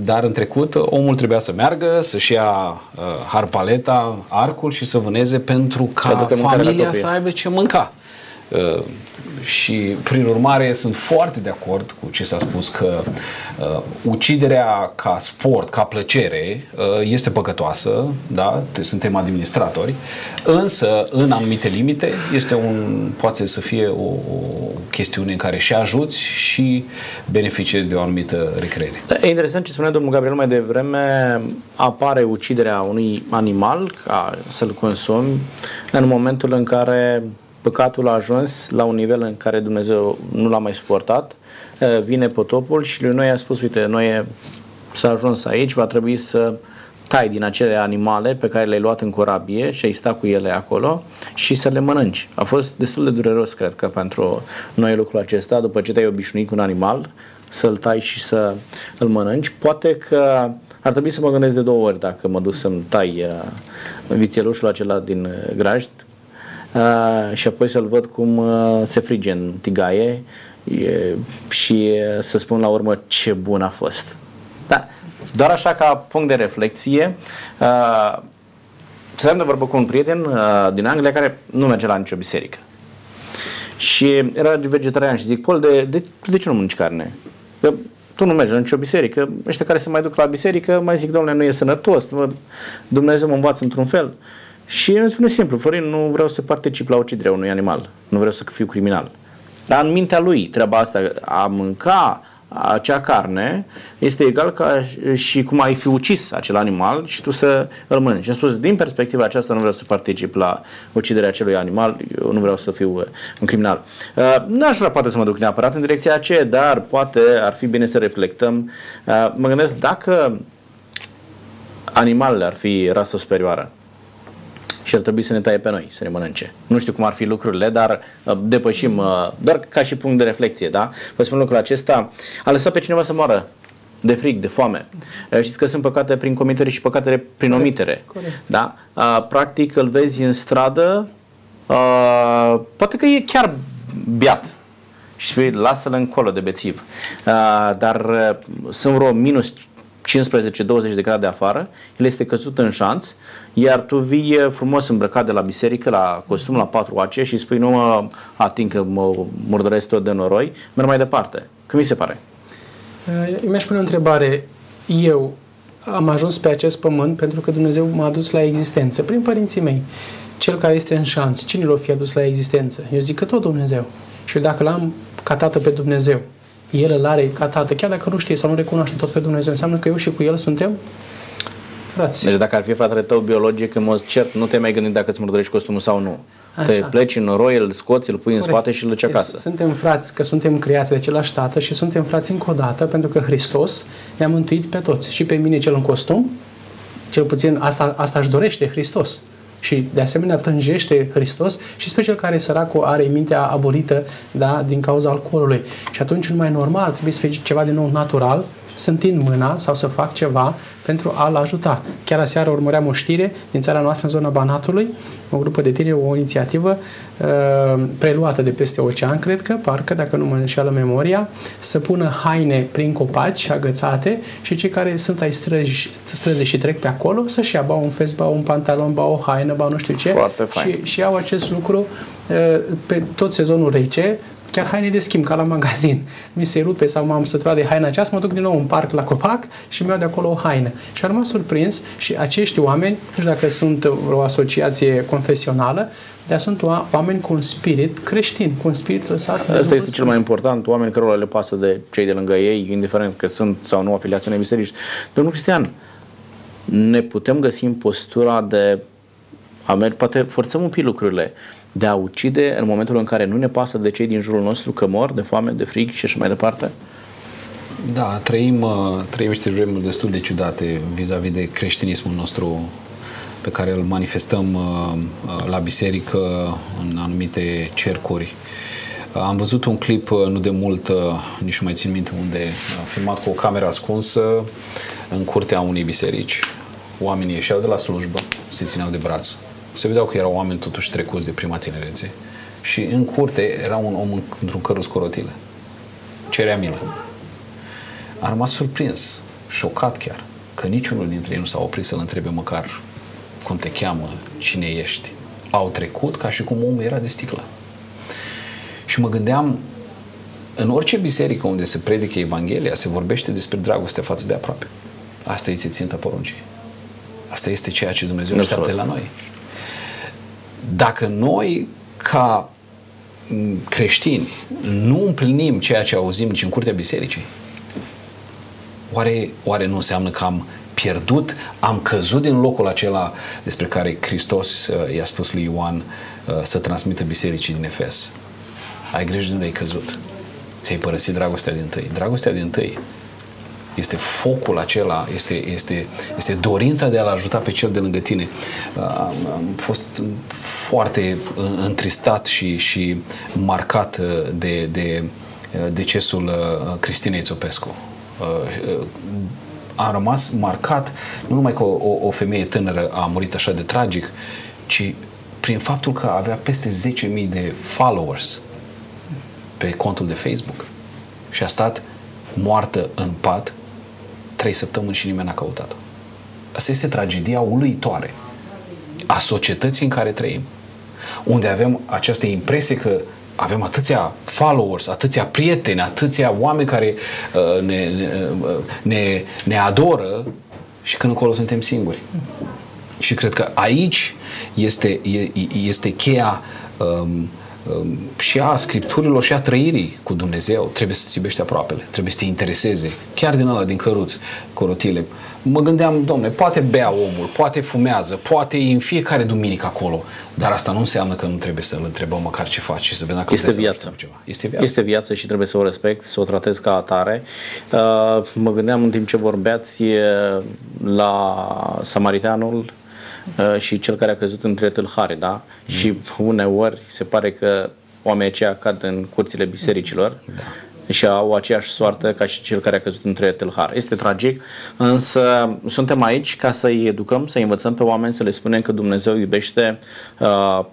dar în trecut uh, omul trebuia să meargă, să-și ia uh, harpaleta, arcul și să vâneze pentru ca Pentru că mâncarea familia copie. să aibă ce mânca. Uh, și prin urmare sunt foarte de acord cu ce s-a spus că uh, uciderea ca sport, ca plăcere uh, este păcătoasă, da? Te- suntem administratori, însă în anumite limite este un, poate să fie o, o chestiune în care și ajuți și beneficiezi de o anumită recreere. Da, E interesant ce spunea domnul Gabriel mai devreme, apare uciderea unui animal ca să-l consumi în momentul în care păcatul a ajuns la un nivel în care Dumnezeu nu l-a mai suportat, eh, vine potopul și lui Noi a spus, uite, noi s-a ajuns aici, va trebui să tai din acele animale pe care le-ai luat în corabie și ai stat cu ele acolo și să le mănânci. A fost destul de dureros, cred că, pentru noi lucrul acesta, după ce te-ai obișnuit cu un animal, să-l tai și să îl mănânci. Poate că ar trebui să mă gândesc de două ori dacă mă duc să-mi tai uh, vițelușul acela din uh, grajd uh, și apoi să-l văd cum uh, se frige în tigaie e, și uh, să spun la urmă ce bun a fost. Da, doar așa ca punct de reflexie, uh, stăteam de vorbă cu un prieten uh, din Anglia care nu merge la nicio biserică. Și era vegetarian și zic, Paul, de, de, de ce nu mănânci carne? Că tu nu mergi la nicio biserică. Ăștia care se mai duc la biserică mai zic, domnule, nu e sănătos, mă, Dumnezeu mă învață într-un fel. Și el îmi spune simplu, Florin, nu vreau să particip la uciderea unui animal, nu vreau să fiu criminal. Dar în mintea lui, treaba asta, a mânca acea carne este egal ca și cum ai fi ucis acel animal și tu să îl mănânci. Și am spus, din perspectiva aceasta nu vreau să particip la uciderea acelui animal, eu nu vreau să fiu uh, un criminal. Uh, n-aș vrea poate să mă duc neapărat în direcția aceea, dar poate ar fi bine să reflectăm. Uh, mă gândesc dacă animalele ar fi rasă superioară, și ar trebui să ne taie pe noi, să ne mănânce. Nu știu cum ar fi lucrurile, dar uh, depășim, uh, doar ca și punct de reflexie, da? Vă spun lucrul acesta, a lăsat pe cineva să moară de frig, de foame. Uh, Știți că sunt păcate prin comitere și păcatele prin omitere. corect. Da? Uh, Practic îl vezi în stradă, uh, poate că e chiar beat și spui, lasă-l încolo de bețiv. Uh, dar uh, sunt vreo minus 15-20 de grade afară, el este căzut în șanț, iar tu vii uh, frumos îmbrăcat de la biserică, la costum, la patru ace și spui nu mă ating că mă murdăresc tot de noroi, merg mai departe. Că mi se pare. Eu mi-aș pune o întrebare. Eu am ajuns pe acest pământ pentru că Dumnezeu m-a adus la existență, prin părinții mei. Cel care este în șanț, cine l-o fi adus la existență? Eu zic că tot Dumnezeu. Și eu dacă l-am ca tată pe Dumnezeu, el îl are ca tată, chiar dacă nu știe sau nu recunoaște tot pe Dumnezeu, înseamnă că eu și cu el suntem frați. Deci dacă ar fi fratele tău biologic, în mod cert, nu te mai gândi dacă îți murdărești costumul sau nu. Așa. Te pleci în noroi, îl scoți, îl pui în Corect. spate și îl duci Deci acasă. Suntem frați, că suntem creați de același tată și suntem frați încă o dată, pentru că Hristos ne-a mântuit pe toți. Și pe mine cel în costum, cel puțin asta, asta își dorește Hristos. Și de asemenea tânjește Hristos și pe cel care săracul are mintea abolită da, din cauza alcoolului. Și atunci nu mai normal, trebuie să fie ceva din nou natural, să întind mâna sau să fac ceva pentru a-l ajuta. Chiar aseară urmăream o știre din țara noastră, în zona Banatului, o grupă de tineri, o inițiativă uh, preluată de peste ocean, cred că, parcă, dacă nu mă înșeală memoria, să pună haine prin copaci agățate și cei care sunt ai străzi, străzi și trec pe acolo să-și ia ba un fez, ba un pantalon, ba o haină, ba nu știu ce. Foarte fain. Și, și au acest lucru uh, pe tot sezonul rece, chiar haine de schimb, ca la magazin. Mi se rupe sau m-am săturat de haina aceasta, mă duc din nou în parc la copac și mi-au de acolo o haină. Și am rămas surprins și acești oameni, nu știu dacă sunt o asociație confesională, dar sunt oa- oameni cu un spirit creștin, cu un spirit lăsat. de Asta este Dumnezeu. cel mai important, oameni cărora le pasă de cei de lângă ei, indiferent că sunt sau nu afiliați unei biserici. Domnul Cristian, ne putem găsi în postura de a merge, poate forțăm un pic lucrurile, de a ucide în momentul în care nu ne pasă de cei din jurul nostru că mor de foame, de frig și așa mai departe? Da, trăim, uh, trăim niște vremuri destul de ciudate vis-a-vis de creștinismul nostru pe care îl manifestăm uh, uh, la biserică în anumite cercuri. Uh, Am văzut un clip uh, nu de mult, uh, nici nu mai țin minte unde, uh, filmat cu o cameră ascunsă în curtea unei biserici. Oamenii ieșeau de la slujbă, se țineau de braț. Se vedeau că erau oameni totuși trecuți de prima tinerețe. Și în curte era un om într-un cărus cu rotile. Cerea milă. Am rămas surprins, șocat chiar, că niciunul dintre ei nu s-a oprit să-l întrebe măcar cum te cheamă, cine ești. Au trecut ca și cum omul era de sticlă. Și mă gândeam, în orice biserică unde se predică Evanghelia, se vorbește despre dragoste față de aproape. Asta este ținta poruncii. Asta este ceea ce Dumnezeu Nu așteaptă sunt. la noi. Dacă noi, ca m, creștini, nu împlinim ceea ce auzim nici în curtea bisericii, oare, oare nu înseamnă că am pierdut, am căzut din locul acela despre care Hristos uh, i-a spus lui Ioan uh, să transmită bisericii din Efes? Ai grijă de unde ai căzut. Ți-ai părăsit dragostea din tâi. Dragostea din tâi este focul acela, este, este, este dorința de a-l ajuta pe cel de lângă tine. Uh, Am, am fost foarte uh, întristat și, și marcat uh, de, de uh, decesul uh, Cristinei Țopescu. Uh, uh, Am rămas marcat nu numai că o, o femeie tânără a murit așa de tragic, ci prin faptul că avea peste 10.000 de followers pe contul de Facebook și a stat moartă în pat trei săptămâni și nimeni n-a căutat-o. Asta este tragedia uluitoare a societății în care trăim. Unde avem această impresie că avem atâția followers, atâția prieteni, atâția oameni care uh, ne, ne, uh, ne, ne adoră și când încolo suntem singuri. Și cred că aici este, e- este cheia um, um, și a scripturilor și a trăirii cu Dumnezeu. Trebuie să-ți iubești aproapele, trebuie să te intereseze. Chiar din ăla, din căruț, cu rotile. Mă gândeam, domne, poate bea omul, poate fumează, poate e în fiecare duminică acolo, dar asta nu înseamnă că nu trebuie să-l întrebăm măcar ce faci și să vedem dacă Este putem să viață. ajutăm Ceva. Este viață. Este viață și trebuie să o respect, să o tratez ca atare. Uh, Mă gândeam în timp ce vorbeați uh, la Samariteanul uh, și cel care a căzut între tâlhari, da? Și uneori se pare că oamenii aceia cad în curțile bisericilor da. și au aceeași soartă ca și cel care a căzut între tâlhari. Este tragic, însă suntem aici ca să-i educăm, să-i învățăm pe oameni, să le spunem că Dumnezeu iubește uh,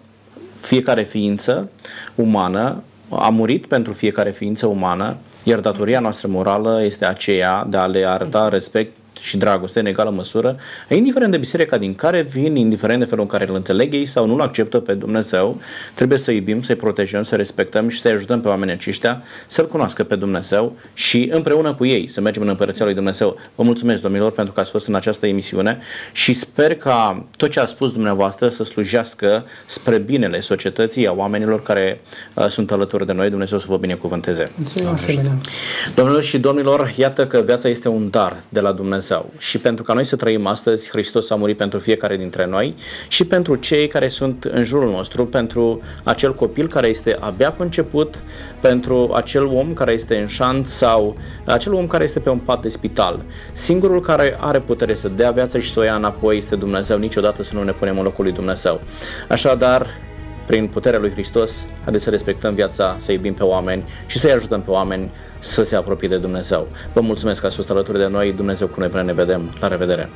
fiecare ființă umană a murit pentru fiecare ființă umană, iar datoria noastră morală este aceea de a le arăta respect și dragoste în egală măsură, indiferent de biserica din care vin, indiferent de felul în care îl înțeleg ei sau nu-L acceptă pe Dumnezeu, trebuie să iubim, să-i protejăm, să respectăm și să-i ajutăm pe oamenii aceștia să-L cunoască pe Dumnezeu și împreună cu ei să mergem în Împărăția lui Dumnezeu. Vă mulțumesc, domnilor, pentru că ați fost în această emisiune și sper ca tot ce a spus dumneavoastră să slujească spre binele societății, a oamenilor care uh, sunt alături de noi. Dumnezeu să vă binecuvânteze. Mulțumim asemenea. Domnilor și domnilor, iată că viața este un dar de la Dumnezeu. Dumnezeu. Și pentru ca noi să trăim astăzi, Hristos a murit pentru fiecare dintre noi și pentru cei care sunt în jurul nostru, pentru acel copil care este abia conceput, pentru acel om care este în șant sau acel om care este pe un pat de spital. Singurul care are putere să dea viață și să o ia înapoi este Dumnezeu, niciodată să nu ne punem în locul lui Dumnezeu. Așadar, prin puterea lui Hristos, haideți să respectăm viața, să iubim pe oameni și să-i ajutăm pe oameni să se apropie de Dumnezeu. Vă mulțumesc că ați fost alături de noi, Dumnezeu cu noi până ne vedem. La revedere!